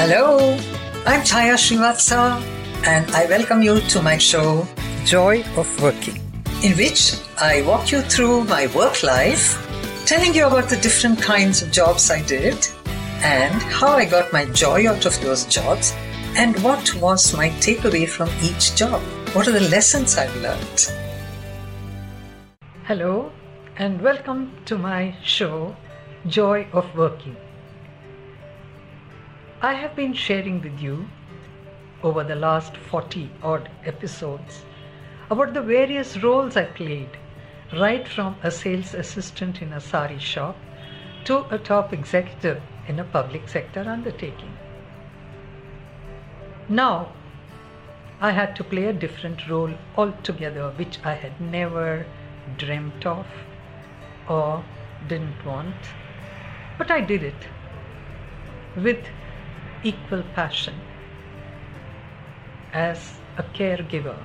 Hello, I'm Chaya Srivatsa, and I welcome you to my show, Joy of Working, in which I walk you through my work life, telling you about the different kinds of jobs I did, and how I got my joy out of those jobs, and what was my takeaway from each job. What are the lessons I've learned? Hello, and welcome to my show, Joy of Working. I have been sharing with you over the last 40 odd episodes about the various roles I played, right from a sales assistant in a sari shop to a top executive in a public sector undertaking. Now, I had to play a different role altogether, which I had never dreamt of or didn't want, but I did it with equal passion as a caregiver.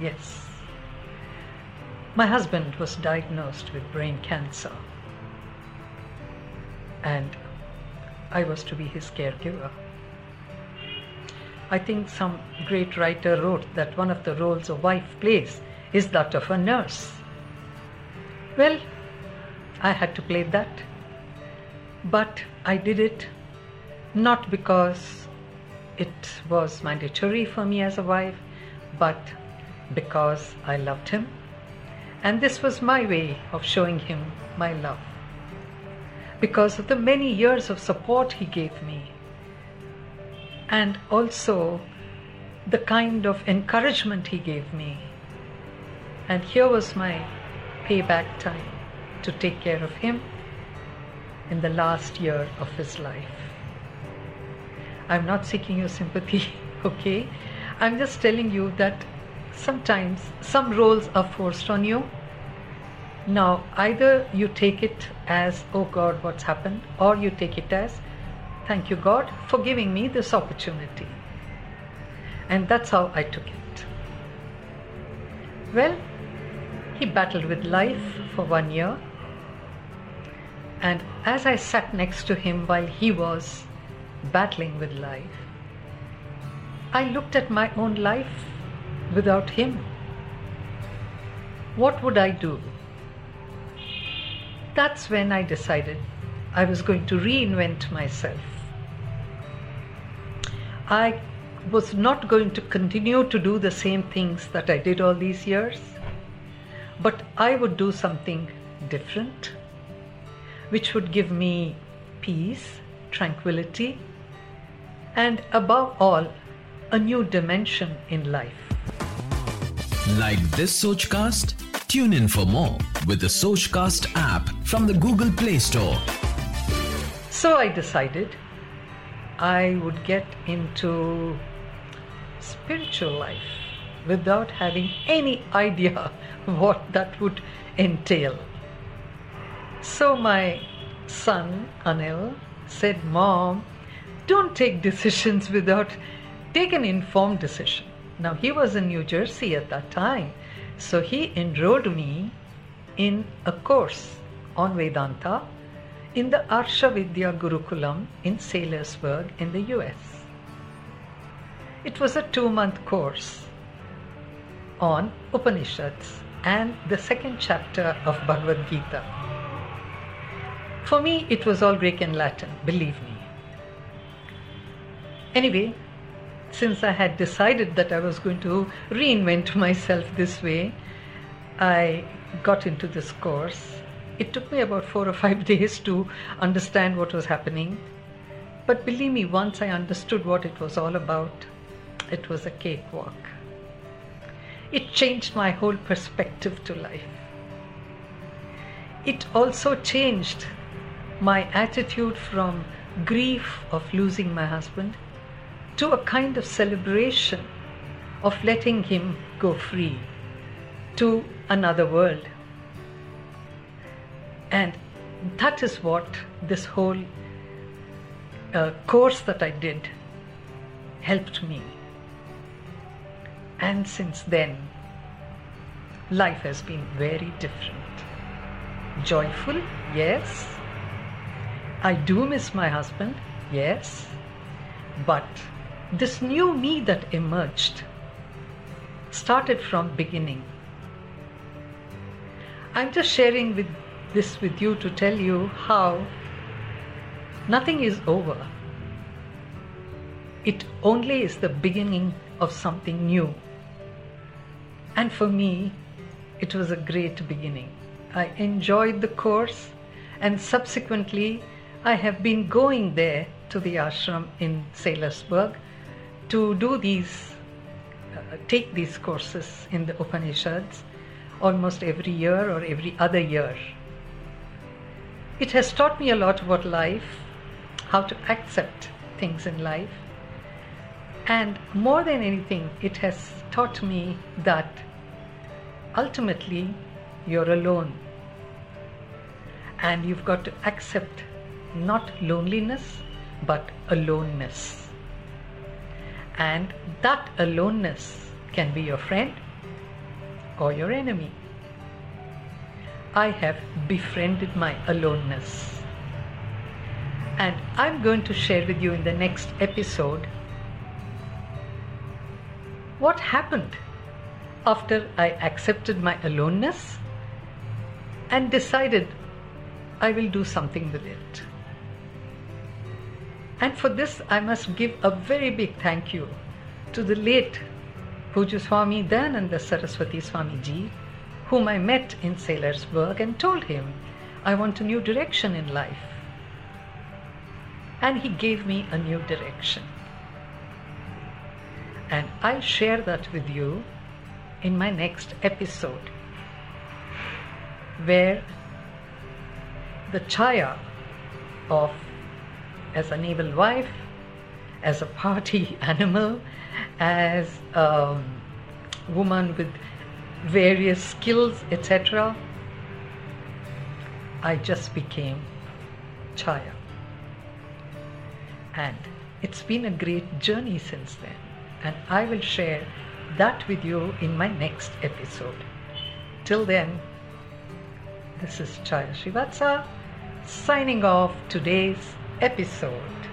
Yes. My husband was diagnosed with brain cancer, and I was to be his caregiver. I think some great writer wrote that one of the roles a wife plays is that of a nurse. Well, I had to play that, but I did it not because it was mandatory for me as a wife, but because I loved him. And this was my way of showing him my love. Because of the many years of support he gave me, and also the kind of encouragement he gave me. And here was my payback time to take care of him in the last year of his life. I'm not seeking your sympathy, okay? I'm just telling you that sometimes some roles are forced on you. Now, either you take it as, oh God, what's happened, or you take it as, thank you, God, for giving me this opportunity. And that's how I took it. Well, he battled with life for one year. And as I sat next to him while he was battling with life. I looked at my own life without him. What would I do? That's when I decided I was going to reinvent myself. I was not going to continue to do the same things that I did all these years, but I would do something different, which would give me peace, tranquility, and above all, a new dimension in life. Like this Sochcast? Tune in for more with the Sochcast app from the Google Play Store. So I decided I would get into spiritual life without having any idea what that would entail. So my son Anil said, Mom, don't take decisions without take an informed decision. Now he was in New Jersey at that time, so he enrolled me in a course on Vedanta in the Arsha Vidya Gurukulam in Saylorsburg in the US. It was a two month course on Upanishads and the second chapter of Bhagavad Gita. For me, it was all Greek and Latin, believe me. Anyway, since I had decided that I was going to reinvent myself this way, I got into this course. It took me about four or five days to understand what was happening. But believe me, once I understood what it was all about, it was a cakewalk. It changed my whole perspective to life. It also changed my attitude from grief of losing my husband to a kind of celebration of letting him go free to another world. And that is what this whole uh, course that I did helped me. And since then, life has been very different. Joyful, yes. I do miss my husband, yes. But this new me that emerged started from beginning. I'm just sharing with this with you to tell you how nothing is over. It only is the beginning of something new. And for me, it was a great beginning. I enjoyed the course, and subsequently, I have been going there to the ashram in Saylorsburg to do these, uh, take these courses in the Upanishads almost every year or every other year. It has taught me a lot about life, how to accept things in life, and more than anything, it has taught me that ultimately you're alone. And you've got to accept not loneliness, but aloneness. And that aloneness can be your friend or your enemy. I have befriended my aloneness. And I'm going to share with you in the next episode what happened after I accepted my aloneness and decided I will do something with it. And for this, I must give a very big thank you to the late Puja Swami Dayananda Saraswati Swami Ji, whom I met in Saylorsburg and told him I want a new direction in life. And he gave me a new direction. And I'll share that with you in my next episode, where the chaya of as an evil wife, as a party animal, as a woman with various skills, etc. I just became Chaya. And it's been a great journey since then. And I will share that with you in my next episode. Till then, this is Chaya Srivatsa signing off today's episode.